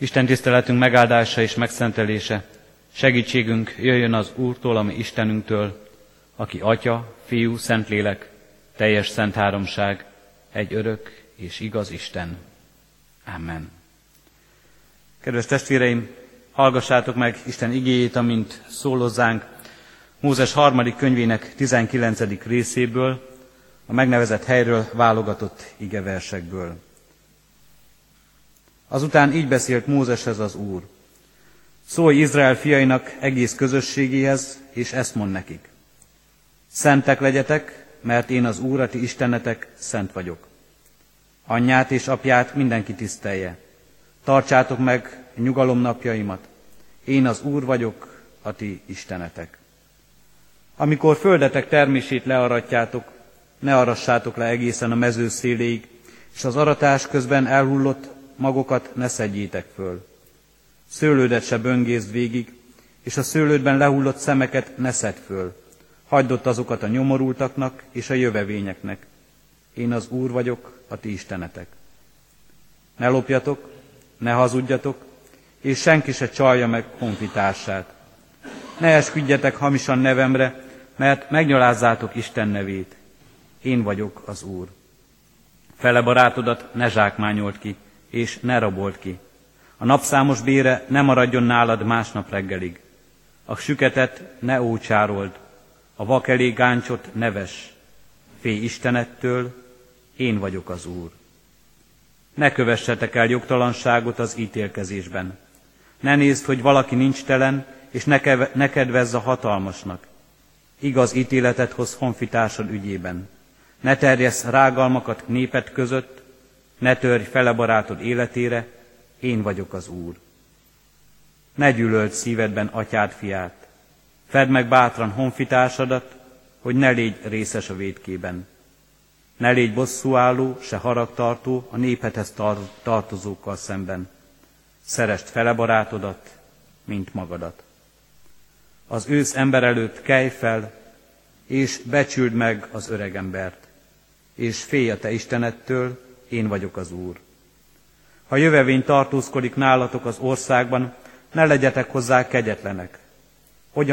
Isten tiszteletünk megáldása és megszentelése, segítségünk jöjjön az Úrtól, ami Istenünktől, aki Atya, Fiú, Szentlélek, teljes szent háromság, egy örök és igaz Isten. Amen. Kedves testvéreim, hallgassátok meg Isten igéjét, amint szólozzánk Mózes harmadik könyvének 19. részéből, a megnevezett helyről válogatott igeversekből. Azután így beszélt Mózeshez az Úr. Szólj Izrael fiainak egész közösségéhez, és ezt mond nekik. Szentek legyetek, mert én az Úr, a ti istenetek, szent vagyok. Anyját és apját mindenki tisztelje. Tartsátok meg nyugalom napjaimat. Én az Úr vagyok, a ti istenetek. Amikor földetek termését learatjátok, ne arassátok le egészen a mező széléig, és az aratás közben elhullott magokat ne szedjétek föl. Szőlődet se böngészd végig, és a szőlődben lehullott szemeket ne szed föl. Hagyd ott azokat a nyomorultaknak és a jövevényeknek. Én az Úr vagyok, a ti istenetek. Ne lopjatok, ne hazudjatok, és senki se csalja meg honfitársát. Ne esküdjetek hamisan nevemre, mert megnyalázzátok Isten nevét. Én vagyok az Úr. Fele barátodat ne zsákmányolt ki, és ne rabolt ki. A napszámos bére ne maradjon nálad másnap reggelig. A süketet ne ócsárold, a vak elé gáncsot neves. Félj Istenettől, én vagyok az Úr. Ne kövessetek el jogtalanságot az ítélkezésben. Ne nézd, hogy valaki nincs telen, és ne, keve, ne kedvezz a hatalmasnak. Igaz ítéletet hoz honfitársad ügyében. Ne terjessz rágalmakat népet között, ne törj fele barátod életére, én vagyok az Úr. Ne gyűlöld szívedben atyád fiát, fedd meg bátran honfitársadat, hogy ne légy részes a védkében. Ne légy bosszúálló, se haragtartó a néphethez tar- tartozókkal szemben. Szerest fele barátodat, mint magadat. Az ősz ember előtt kelj fel, és becsüld meg az öregembert, és félj a te Istenettől, én vagyok az Úr. Ha jövevény tartózkodik nálatok az országban, ne legyetek hozzá kegyetlenek.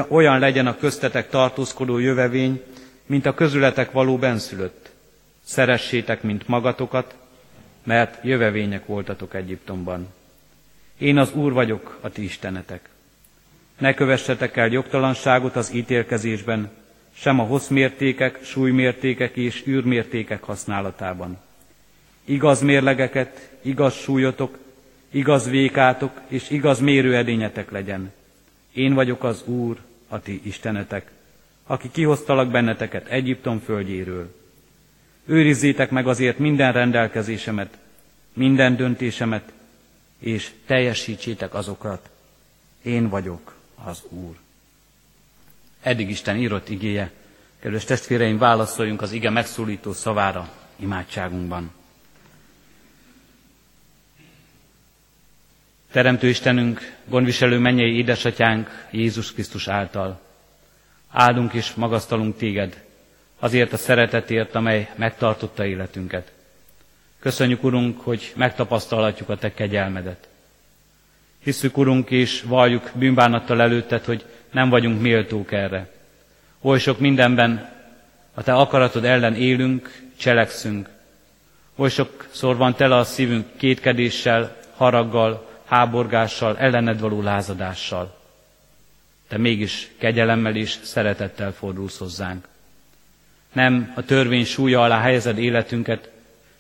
Olyan legyen a köztetek tartózkodó jövevény, mint a közületek való benszülött. Szeressétek, mint magatokat, mert jövevények voltatok Egyiptomban. Én az Úr vagyok, a ti istenetek. Ne kövessetek el jogtalanságot az ítélkezésben, sem a hosszmértékek, súlymértékek és űrmértékek használatában igaz mérlegeket, igaz súlyotok, igaz vékátok és igaz mérőedényetek legyen. Én vagyok az Úr, a ti istenetek, aki kihoztalak benneteket Egyiptom földjéről. Őrizzétek meg azért minden rendelkezésemet, minden döntésemet, és teljesítsétek azokat. Én vagyok az Úr. Eddig Isten írott igéje. Kedves testvéreim, válaszoljunk az ige megszólító szavára imádságunkban. Teremtő Istenünk, gondviselő mennyei édesatyánk Jézus Krisztus által. Áldunk és magasztalunk téged, azért a szeretetért, amely megtartotta életünket. Köszönjük, Urunk, hogy megtapasztalhatjuk a Te kegyelmedet. Hisszük, Urunk, és valljuk bűnbánattal előtted, hogy nem vagyunk méltók erre. Oly sok mindenben a Te akaratod ellen élünk, cselekszünk. Oly sokszor van tele a szívünk kétkedéssel, haraggal, háborgással, ellened való lázadással. Te mégis kegyelemmel és szeretettel fordulsz hozzánk. Nem a törvény súlya alá helyezed életünket,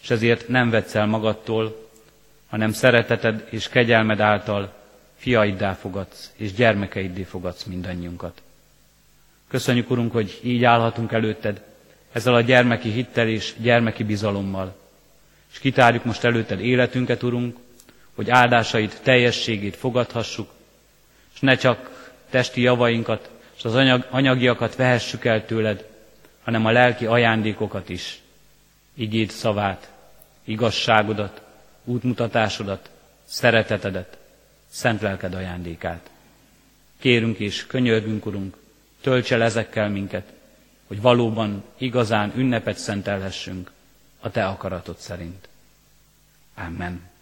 és ezért nem vetsz el magadtól, hanem szereteted és kegyelmed által fiaiddá fogadsz, és gyermekeiddé fogadsz mindannyiunkat. Köszönjük, Urunk, hogy így állhatunk előtted, ezzel a gyermeki hittel és gyermeki bizalommal. És kitárjuk most előtted életünket, Urunk, hogy áldásait, teljességét fogadhassuk, és ne csak testi javainkat és az anyag, anyagiakat vehessük el tőled, hanem a lelki ajándékokat is, igéd szavát, igazságodat, útmutatásodat, szeretetedet, szent lelked ajándékát. Kérünk és könyörgünk, Urunk, tölts el ezekkel minket, hogy valóban igazán ünnepet szentelhessünk a Te akaratod szerint. Amen.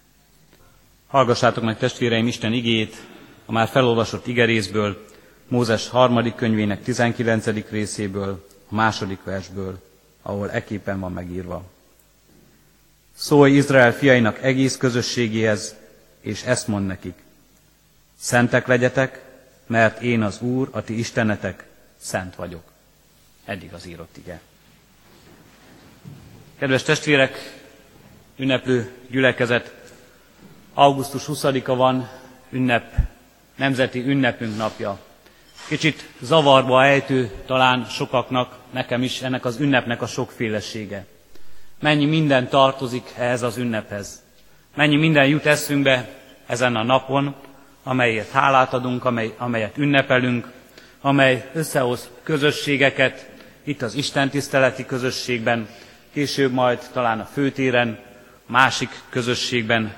Hallgassátok meg testvéreim Isten igét, a már felolvasott igerészből, Mózes harmadik könyvének 19. részéből, a második versből, ahol eképpen van megírva. Szólj Izrael fiainak egész közösségéhez, és ezt mond nekik. Szentek legyetek, mert én az Úr, a ti istenetek, szent vagyok. Eddig az írott ige. Kedves testvérek, ünneplő gyülekezet, augusztus 20-a van, ünnep, nemzeti ünnepünk napja. Kicsit zavarba ejtő talán sokaknak, nekem is ennek az ünnepnek a sokfélesége. Mennyi minden tartozik ehhez az ünnephez. Mennyi minden jut eszünkbe ezen a napon, amelyet hálát adunk, amely, amelyet ünnepelünk, amely összehoz közösségeket, itt az Isten tiszteleti közösségben, később majd talán a főtéren, másik közösségben,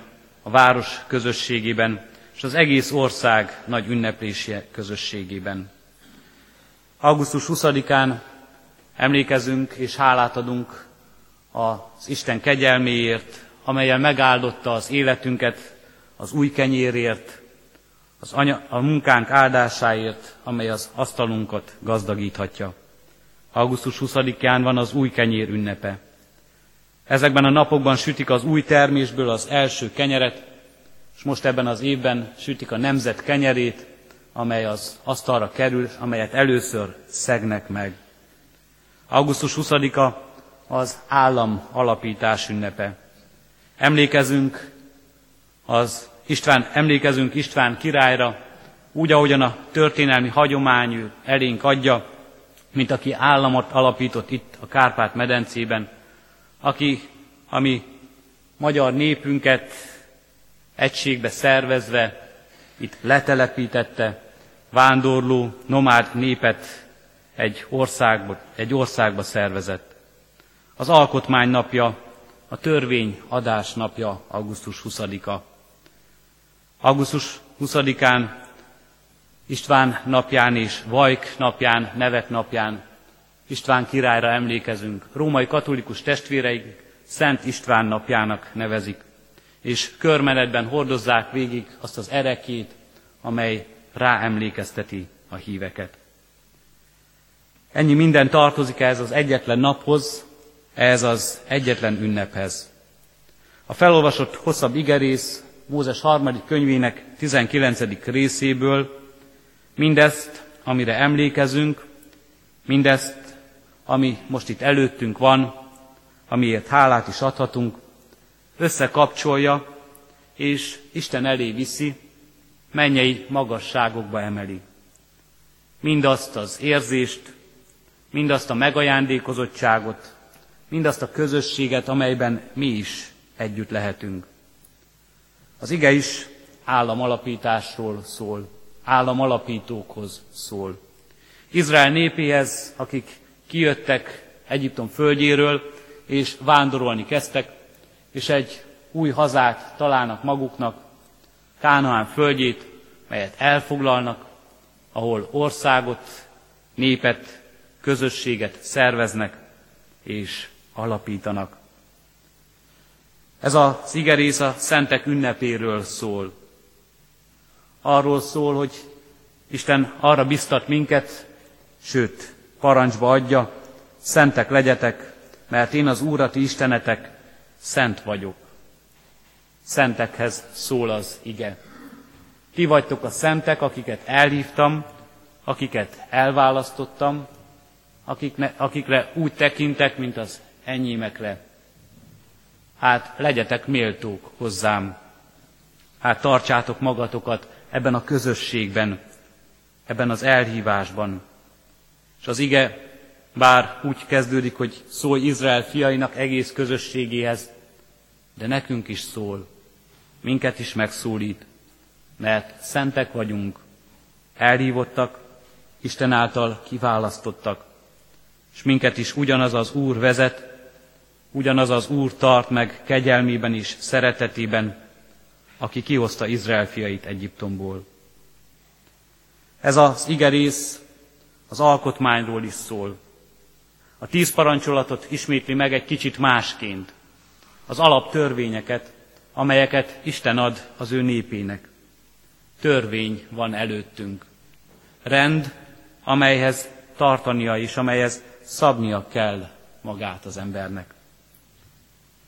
a város közösségében, és az egész ország nagy ünneplési közösségében. Augusztus 20-án emlékezünk és hálát adunk az Isten kegyelméért, amelyen megáldotta az életünket, az új kenyérért, az anya, a munkánk áldásáért, amely az asztalunkat gazdagíthatja. Augusztus 20-án van az új kenyér ünnepe. Ezekben a napokban sütik az új termésből az első kenyeret, és most ebben az évben sütik a nemzet kenyerét, amely az asztalra kerül, amelyet először szegnek meg. Augusztus 20-a az állam alapítás ünnepe. Emlékezünk az István, emlékezünk István királyra, úgy, ahogyan a történelmi hagyomány elénk adja, mint aki államot alapított itt a Kárpát-medencében, aki, ami magyar népünket egységbe szervezve itt letelepítette, vándorló, nomád népet egy országba, egy országba szervezett. Az alkotmány napja, a törvény adás napja, augusztus 20-a. Augusztus 20-án István napján és Vajk napján, nevek napján István királyra emlékezünk. Római katolikus testvéreik Szent István napjának nevezik, és körmenetben hordozzák végig azt az erekét, amely ráemlékezteti a híveket. Ennyi minden tartozik ez az egyetlen naphoz, ez az egyetlen ünnephez. A felolvasott hosszabb igerész Mózes harmadik könyvének 19. részéből mindezt, amire emlékezünk, mindezt ami most itt előttünk van, amiért hálát is adhatunk, összekapcsolja, és Isten elé viszi, mennyei magasságokba emeli. Mindazt az érzést, mindazt a megajándékozottságot, mindazt a közösséget, amelyben mi is együtt lehetünk. Az ige is államalapításról szól, államalapítókhoz szól. Izrael népéhez, akik kijöttek Egyiptom földjéről, és vándorolni kezdtek, és egy új hazát találnak maguknak, Kánaán földjét, melyet elfoglalnak, ahol országot, népet, közösséget szerveznek és alapítanak. Ez az igerész a szentek ünnepéről szól. Arról szól, hogy Isten arra biztat minket, sőt, parancsba adja, szentek legyetek, mert én az Úrat Istenetek szent vagyok. Szentekhez szól az ige. Ti vagytok a szentek, akiket elhívtam, akiket elválasztottam, akikne, akikre úgy tekintek, mint az enyémekre. Hát legyetek méltók hozzám. Hát tartsátok magatokat ebben a közösségben, ebben az elhívásban. És az ige bár úgy kezdődik, hogy szólj Izrael fiainak egész közösségéhez, de nekünk is szól, minket is megszólít, mert szentek vagyunk, elhívottak, Isten által kiválasztottak, és minket is ugyanaz az Úr vezet, ugyanaz az Úr tart meg kegyelmében is, szeretetében, aki kihozta Izrael fiait Egyiptomból. Ez az igerész az alkotmányról is szól. A tíz parancsolatot ismétli meg egy kicsit másként. Az alaptörvényeket, amelyeket Isten ad az ő népének. Törvény van előttünk. Rend, amelyhez tartania és amelyhez szabnia kell magát az embernek.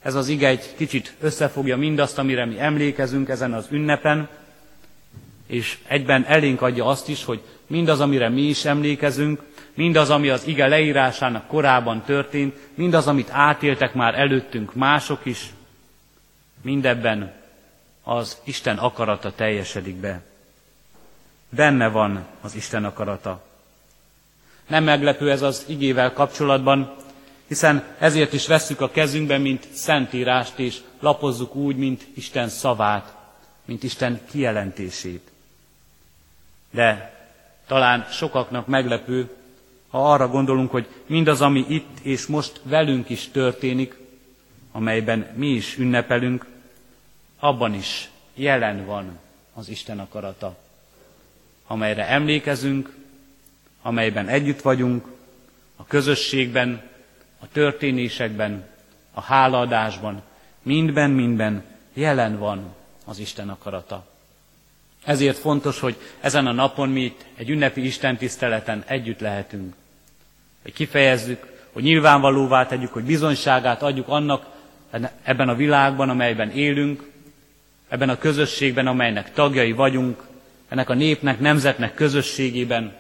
Ez az ige egy kicsit összefogja mindazt, amire mi emlékezünk ezen az ünnepen, és egyben elénk adja azt is, hogy mindaz, amire mi is emlékezünk, mindaz, ami az ige leírásának korában történt, mindaz, amit átéltek már előttünk mások is, mindebben az Isten akarata teljesedik be. Benne van az Isten akarata. Nem meglepő ez az igével kapcsolatban, hiszen ezért is vesszük a kezünkbe, mint szentírást, és lapozzuk úgy, mint Isten szavát, mint Isten kijelentését. De talán sokaknak meglepő, ha arra gondolunk, hogy mindaz, ami itt és most velünk is történik, amelyben mi is ünnepelünk, abban is jelen van az Isten akarata, amelyre emlékezünk, amelyben együtt vagyunk, a közösségben, a történésekben, a hálaadásban, mindben, mindben jelen van az Isten akarata. Ezért fontos, hogy ezen a napon mi egy ünnepi istentiszteleten együtt lehetünk. Hogy kifejezzük, hogy nyilvánvalóvá tegyük, hogy bizonyságát adjuk annak ebben a világban, amelyben élünk, ebben a közösségben, amelynek tagjai vagyunk, ennek a népnek, nemzetnek közösségében,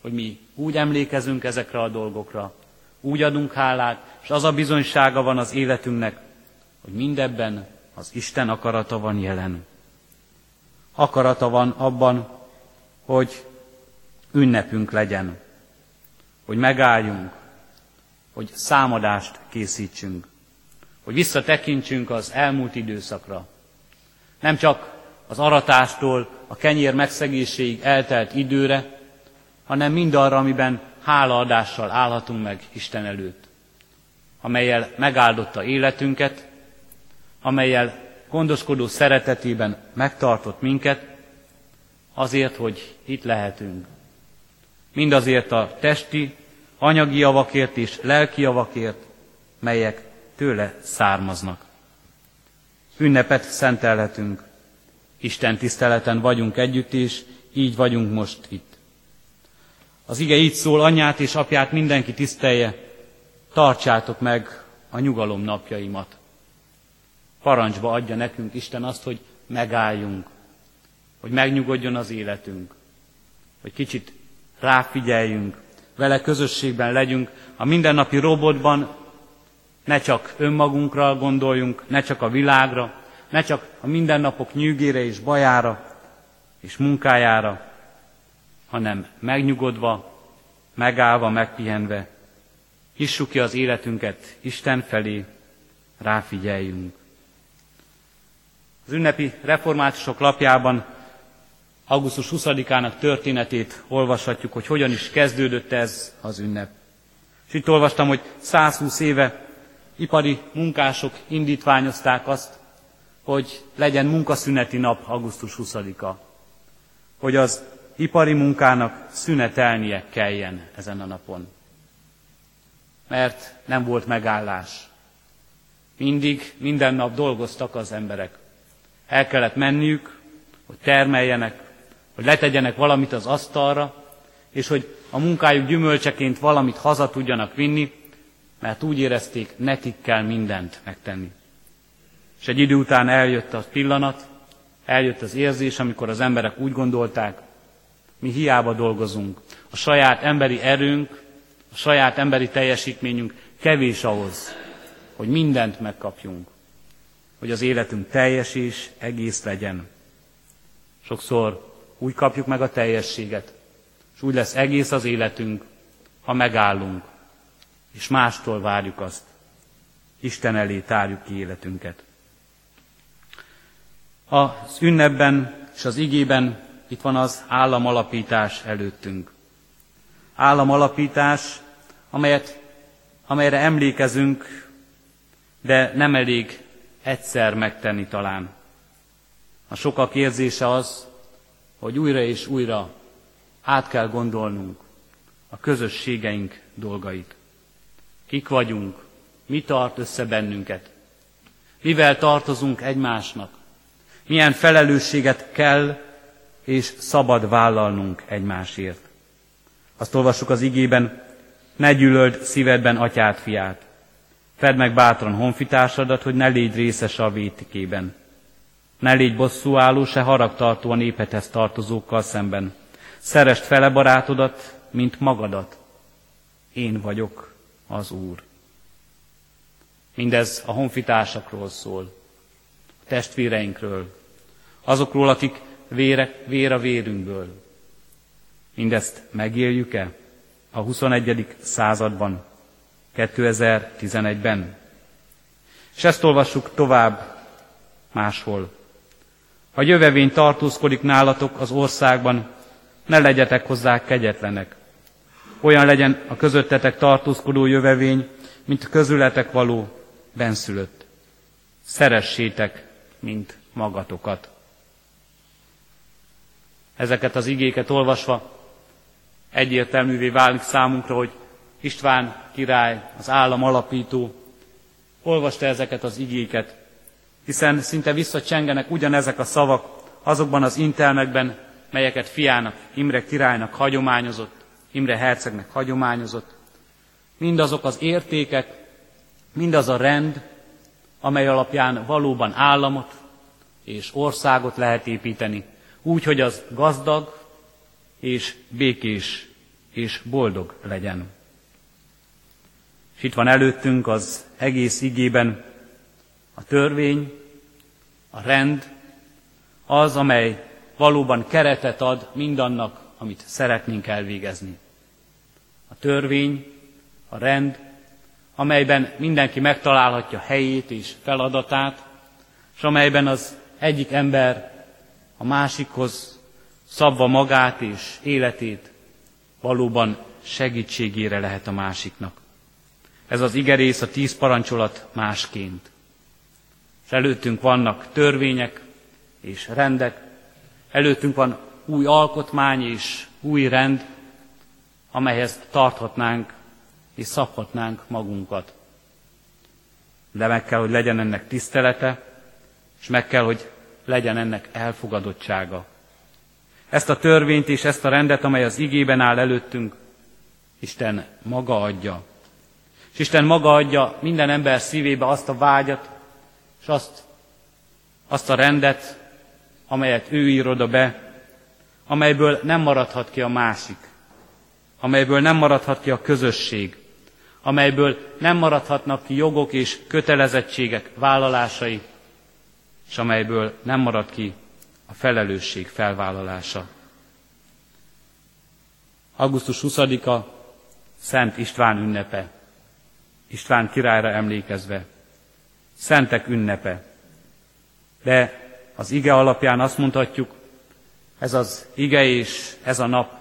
hogy mi úgy emlékezünk ezekre a dolgokra, úgy adunk hálát, és az a bizonysága van az életünknek, hogy mindebben az Isten akarata van jelen. Akarata van abban, hogy ünnepünk legyen, hogy megálljunk, hogy számadást készítsünk, hogy visszatekintsünk az elmúlt időszakra. Nem csak az aratástól a kenyér megszegéséig eltelt időre, hanem mindarra, amiben hálaadással állhatunk meg Isten előtt, amelyel megáldotta életünket, amelyel gondoskodó szeretetében megtartott minket, azért, hogy itt lehetünk. Mindazért a testi, anyagi javakért és lelki javakért, melyek tőle származnak. Ünnepet szentelhetünk, Isten tiszteleten vagyunk együtt, és így vagyunk most itt. Az ige így szól, anyát és apját mindenki tisztelje, tartsátok meg a nyugalom napjaimat. Parancsba adja nekünk Isten azt, hogy megálljunk, hogy megnyugodjon az életünk, hogy kicsit ráfigyeljünk, vele közösségben legyünk, a mindennapi robotban ne csak önmagunkra gondoljunk, ne csak a világra, ne csak a mindennapok nyűgére és bajára és munkájára, hanem megnyugodva, megállva, megpihenve, hissuk ki az életünket Isten felé, ráfigyeljünk. Az ünnepi reformátusok lapjában augusztus 20-ának történetét olvashatjuk, hogy hogyan is kezdődött ez az ünnep. És itt olvastam, hogy 120 éve ipari munkások indítványozták azt, hogy legyen munkaszüneti nap augusztus 20-a. Hogy az ipari munkának szünetelnie kelljen ezen a napon. Mert nem volt megállás. Mindig, minden nap dolgoztak az emberek. El kellett menniük, hogy termeljenek, hogy letegyenek valamit az asztalra, és hogy a munkájuk gyümölcseként valamit haza tudjanak vinni, mert úgy érezték, nekik kell mindent megtenni. És egy idő után eljött a pillanat, eljött az érzés, amikor az emberek úgy gondolták, mi hiába dolgozunk. A saját emberi erőnk, a saját emberi teljesítményünk kevés ahhoz, hogy mindent megkapjunk, hogy az életünk teljes és egész legyen. Sokszor úgy kapjuk meg a teljességet, és úgy lesz egész az életünk, ha megállunk, és mástól várjuk azt. Isten elé tárjuk ki életünket. Az ünnepben és az igében itt van az államalapítás előttünk. Államalapítás, amelyet, amelyre emlékezünk, de nem elég egyszer megtenni talán. A sokak érzése az, hogy újra és újra át kell gondolnunk a közösségeink dolgait. Kik vagyunk, mi tart össze bennünket. mivel tartozunk egymásnak, milyen felelősséget kell és szabad vállalnunk egymásért. Azt olvassuk az igében, ne gyűlöld szívedben atyát, fiát. Fedd meg bátran honfitársadat, hogy ne légy részes a vétikében. Ne légy bosszúálló, se haragtartó a népethez tartozókkal szemben. Szerest fele barátodat, mint magadat. Én vagyok az Úr. Mindez a honfitársakról szól, a testvéreinkről, azokról, akik vére, vér a vérünkből. Mindezt megéljük-e a 21. században, 2011-ben? És ezt olvassuk tovább máshol. Ha jövevény tartózkodik nálatok az országban, ne legyetek hozzá kegyetlenek. Olyan legyen a közöttetek tartózkodó jövevény, mint közületek való benszülött. Szeressétek, mint magatokat. Ezeket az igéket olvasva egyértelművé válik számunkra, hogy István király, az állam alapító, olvasta ezeket az igéket, hiszen szinte visszacsengenek ugyanezek a szavak azokban az intelmekben, melyeket fiának, Imre királynak hagyományozott, Imre hercegnek hagyományozott. Mindazok az értékek, mindaz a rend, amely alapján valóban államot és országot lehet építeni, úgy, hogy az gazdag és békés és boldog legyen. És itt van előttünk az egész igében a törvény, a rend, az, amely valóban keretet ad mindannak, amit szeretnénk elvégezni. A törvény, a rend, amelyben mindenki megtalálhatja helyét és feladatát, és amelyben az egyik ember a másikhoz szabva magát és életét valóban segítségére lehet a másiknak. Ez az igerész a tíz parancsolat másként. És előttünk vannak törvények és rendek, előttünk van új alkotmány és új rend, amelyhez tarthatnánk és szabhatnánk magunkat. De meg kell, hogy legyen ennek tisztelete, és meg kell, hogy legyen ennek elfogadottsága. Ezt a törvényt és ezt a rendet, amely az igében áll előttünk, Isten maga adja. És Isten maga adja minden ember szívébe azt a vágyat, és azt, azt a rendet, amelyet ő ír oda be, amelyből nem maradhat ki a másik, amelyből nem maradhat ki a közösség, amelyből nem maradhatnak ki jogok és kötelezettségek vállalásai, és amelyből nem marad ki a felelősség felvállalása. Augusztus 20-a Szent István ünnepe, István királyra emlékezve. Szentek ünnepe. De az ige alapján azt mondhatjuk, ez az ige és ez a nap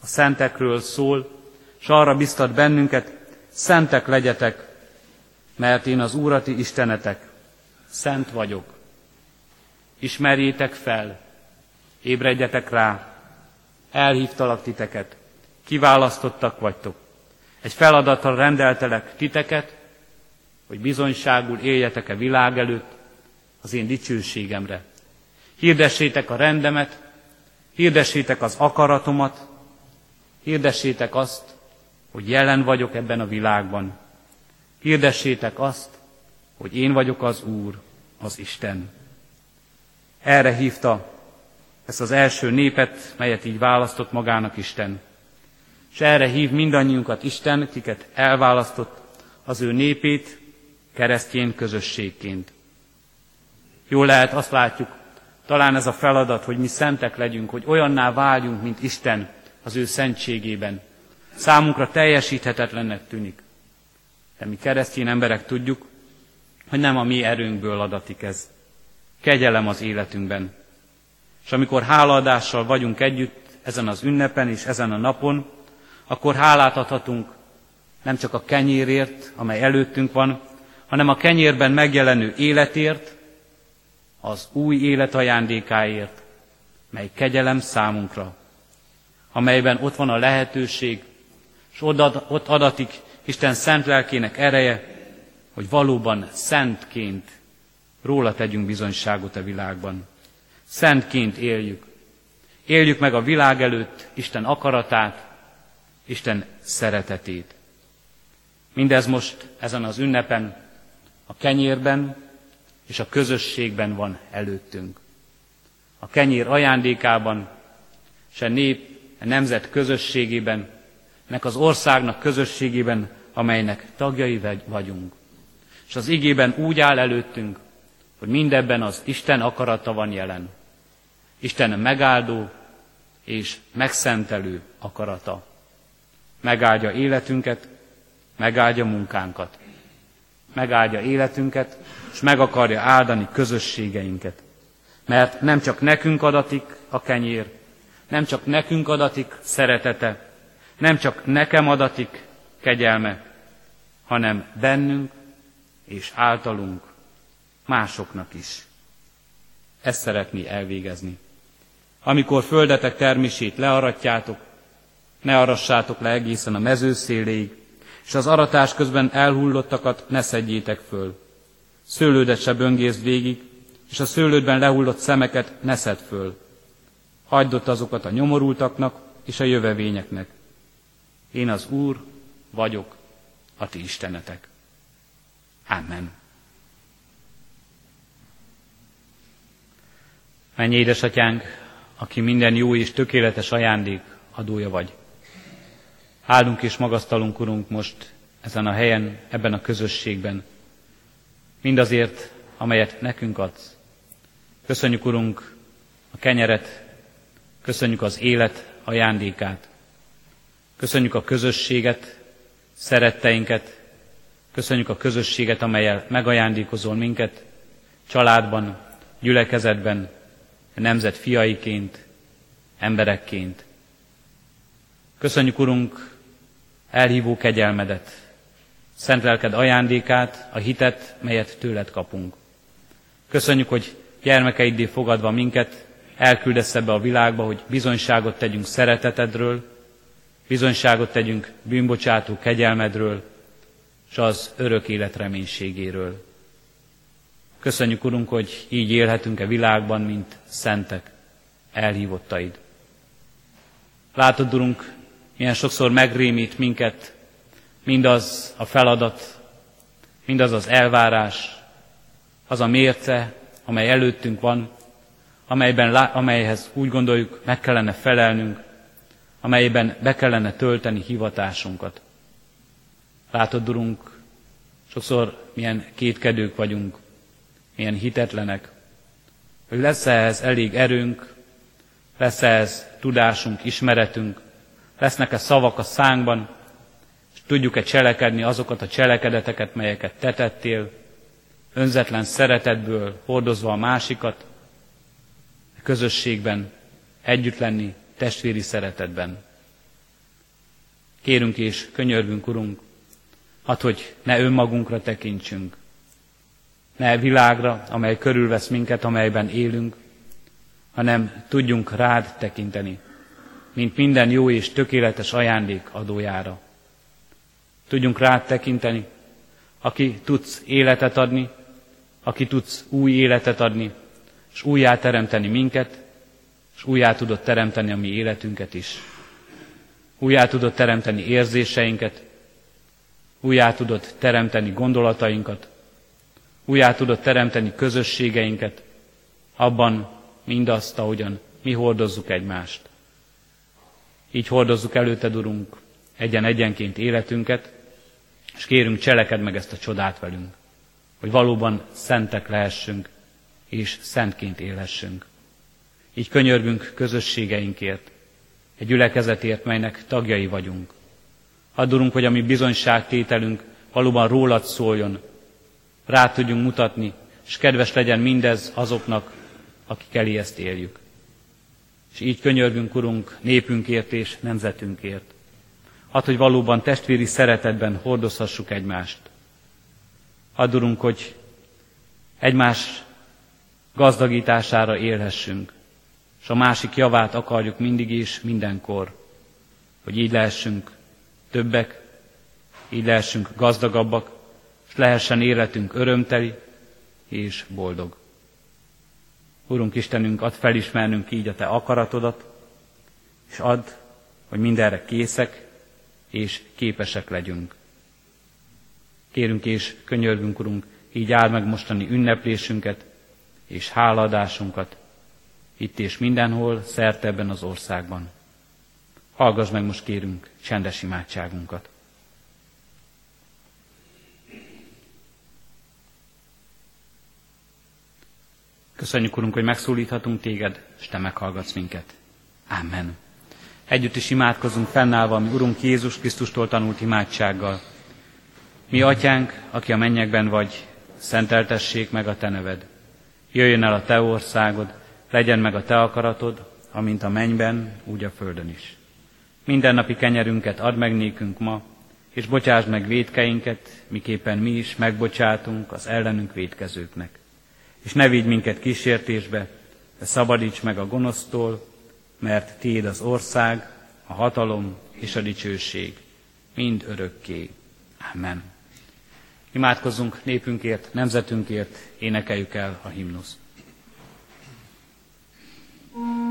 a szentekről szól, és arra biztat bennünket, szentek legyetek, mert én az Úrati Istenetek, szent vagyok. Ismerjétek fel, ébredjetek rá, elhívtalak titeket, kiválasztottak vagytok. Egy feladatra rendeltelek titeket, hogy bizonyságul éljetek a világ előtt az én dicsőségemre. Hirdessétek a rendemet, hirdessétek az akaratomat, hirdessétek azt, hogy jelen vagyok ebben a világban. Hirdessétek azt, hogy én vagyok az Úr, az Isten. Erre hívta ezt az első népet, melyet így választott magának Isten. És erre hív mindannyiunkat Isten, kiket elválasztott az ő népét keresztjén közösségként. Jól lehet, azt látjuk, talán ez a feladat, hogy mi szentek legyünk, hogy olyanná váljunk, mint Isten az ő szentségében. Számunkra teljesíthetetlennek tűnik. De mi keresztény emberek tudjuk, hogy nem a mi erőnkből adatik ez. Kegyelem az életünkben. És amikor hálaadással vagyunk együtt ezen az ünnepen és ezen a napon, akkor hálát adhatunk nem csak a kenyérért, amely előttünk van, hanem a kenyérben megjelenő életért, az új élet ajándékáért, mely kegyelem számunkra, amelyben ott van a lehetőség, és ott adatik Isten szent lelkének ereje, hogy valóban szentként róla tegyünk bizonyságot a világban. Szentként éljük. Éljük meg a világ előtt Isten akaratát, Isten szeretetét. Mindez most ezen az ünnepen, a kenyérben és a közösségben van előttünk. A kenyér ajándékában, és a nép, a nemzet közösségében, nek az országnak közösségében, amelynek tagjai vagyunk. És az igében úgy áll előttünk, hogy mindebben az Isten akarata van jelen. Isten megáldó és megszentelő akarata. Megáldja életünket, megáldja munkánkat. Megáldja életünket, és meg akarja áldani közösségeinket. Mert nem csak nekünk adatik a kenyér, nem csak nekünk adatik szeretete, nem csak nekem adatik kegyelme, hanem bennünk és általunk másoknak is. Ezt szeretné elvégezni. Amikor földetek termését learatjátok, ne arassátok le egészen a mezőszéléig, és az aratás közben elhullottakat ne szedjétek föl. Szőlődet se böngészt végig, és a szőlődben lehullott szemeket ne szed föl. Hagyd ott azokat a nyomorultaknak és a jövevényeknek. Én az Úr vagyok, a ti Istenetek. Amen. Menj édesatyánk, aki minden jó és tökéletes ajándék adója vagy. Áldunk és magasztalunk, Urunk, most ezen a helyen, ebben a közösségben. Mindazért, amelyet nekünk adsz. Köszönjük, Urunk, a kenyeret, köszönjük az élet ajándékát, köszönjük a közösséget, szeretteinket, köszönjük a közösséget, amelyel megajándékozol minket, családban, gyülekezetben, nemzet fiaiként, emberekként. Köszönjük, Urunk, elhívó kegyelmedet, szent lelked ajándékát, a hitet, melyet tőled kapunk. Köszönjük, hogy gyermekeiddé fogadva minket, elküldesz ebbe a világba, hogy bizonyságot tegyünk szeretetedről, bizonyságot tegyünk bűnbocsátó kegyelmedről, és az örök élet reménységéről. Köszönjük, Urunk, hogy így élhetünk-e világban, mint szentek, elhívottaid. Látod, Urunk, milyen sokszor megrémít minket mindaz a feladat, mindaz az elvárás, az a mérce, amely előttünk van, amelyben, amelyhez úgy gondoljuk, meg kellene felelnünk, amelyben be kellene tölteni hivatásunkat. Látod, Urunk, sokszor milyen kétkedők vagyunk, milyen hitetlenek, hogy lesz ehhez elég erőnk, lesz ehhez tudásunk, ismeretünk, lesznek-e szavak a szánkban, és tudjuk-e cselekedni azokat a cselekedeteket, melyeket te tettél, önzetlen szeretetből hordozva a másikat, a közösségben együtt lenni, testvéri szeretetben. Kérünk és könyörgünk, Urunk, hát hogy ne önmagunkra tekintsünk, ne világra, amely körülvesz minket, amelyben élünk, hanem tudjunk rád tekinteni, mint minden jó és tökéletes ajándék adójára. Tudjunk rád tekinteni, aki tudsz életet adni, aki tudsz új életet adni, és újjá teremteni minket, és újjá tudod teremteni a mi életünket is. Újjá tudod teremteni érzéseinket, újjá tudod teremteni gondolatainkat, újjá tudod teremteni közösségeinket, abban mindazt, ahogyan mi hordozzuk egymást. Így hordozzuk előted, Urunk, egyen-egyenként életünket, és kérünk, cseleked meg ezt a csodát velünk, hogy valóban szentek lehessünk, és szentként élhessünk. Így könyörgünk közösségeinkért, egy gyülekezetért, melynek tagjai vagyunk. Addurunk, hogy a mi bizonyságtételünk valóban rólad szóljon, rá tudjunk mutatni, és kedves legyen mindez azoknak, akik elé ezt éljük. És így könyörgünk, Urunk, népünkért és nemzetünkért. Hadd, hogy valóban testvéri szeretetben hordozhassuk egymást. Add, Urunk, hogy egymás gazdagítására élhessünk, és a másik javát akarjuk mindig is, mindenkor, hogy így lehessünk többek, így lehessünk gazdagabbak, és lehessen életünk örömteli, és boldog. Urunk Istenünk, add felismernünk így a Te akaratodat, és add, hogy mindenre készek és képesek legyünk. Kérünk és könyörgünk, Urunk, így áld meg mostani ünneplésünket és háladásunkat, itt és mindenhol, szerte ebben az országban. Hallgass meg most kérünk csendes imádságunkat. Köszönjük, Urunk, hogy megszólíthatunk téged, és te meghallgatsz minket. Amen. Együtt is imádkozunk fennállva, mi Urunk Jézus Krisztustól tanult imádsággal. Mi atyánk, aki a mennyekben vagy, szenteltessék meg a te neved. Jöjjön el a te országod, legyen meg a te akaratod, amint a mennyben, úgy a földön is. Mindennapi kenyerünket add meg nékünk ma, és bocsásd meg védkeinket, miképpen mi is megbocsátunk az ellenünk védkezőknek. És ne vigy minket kísértésbe, de szabadíts meg a gonosztól, mert Tiéd az ország, a hatalom és a dicsőség, mind örökké. Amen. Imádkozzunk népünkért, nemzetünkért, énekeljük el a himnuszt. Az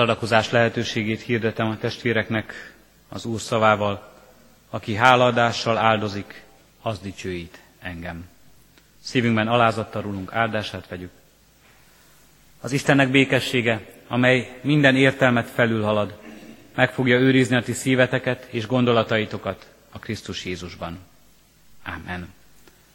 adakozás lehetőségét hirdetem a testvéreknek az Úr szavával, aki hálaadással áldozik, az dicsőít engem. Szívünkben alázattal rólunk áldását vegyük. Az Istennek békessége, amely minden értelmet felülhalad, meg fogja őrizni a ti szíveteket és gondolataitokat a Krisztus Jézusban. Amen.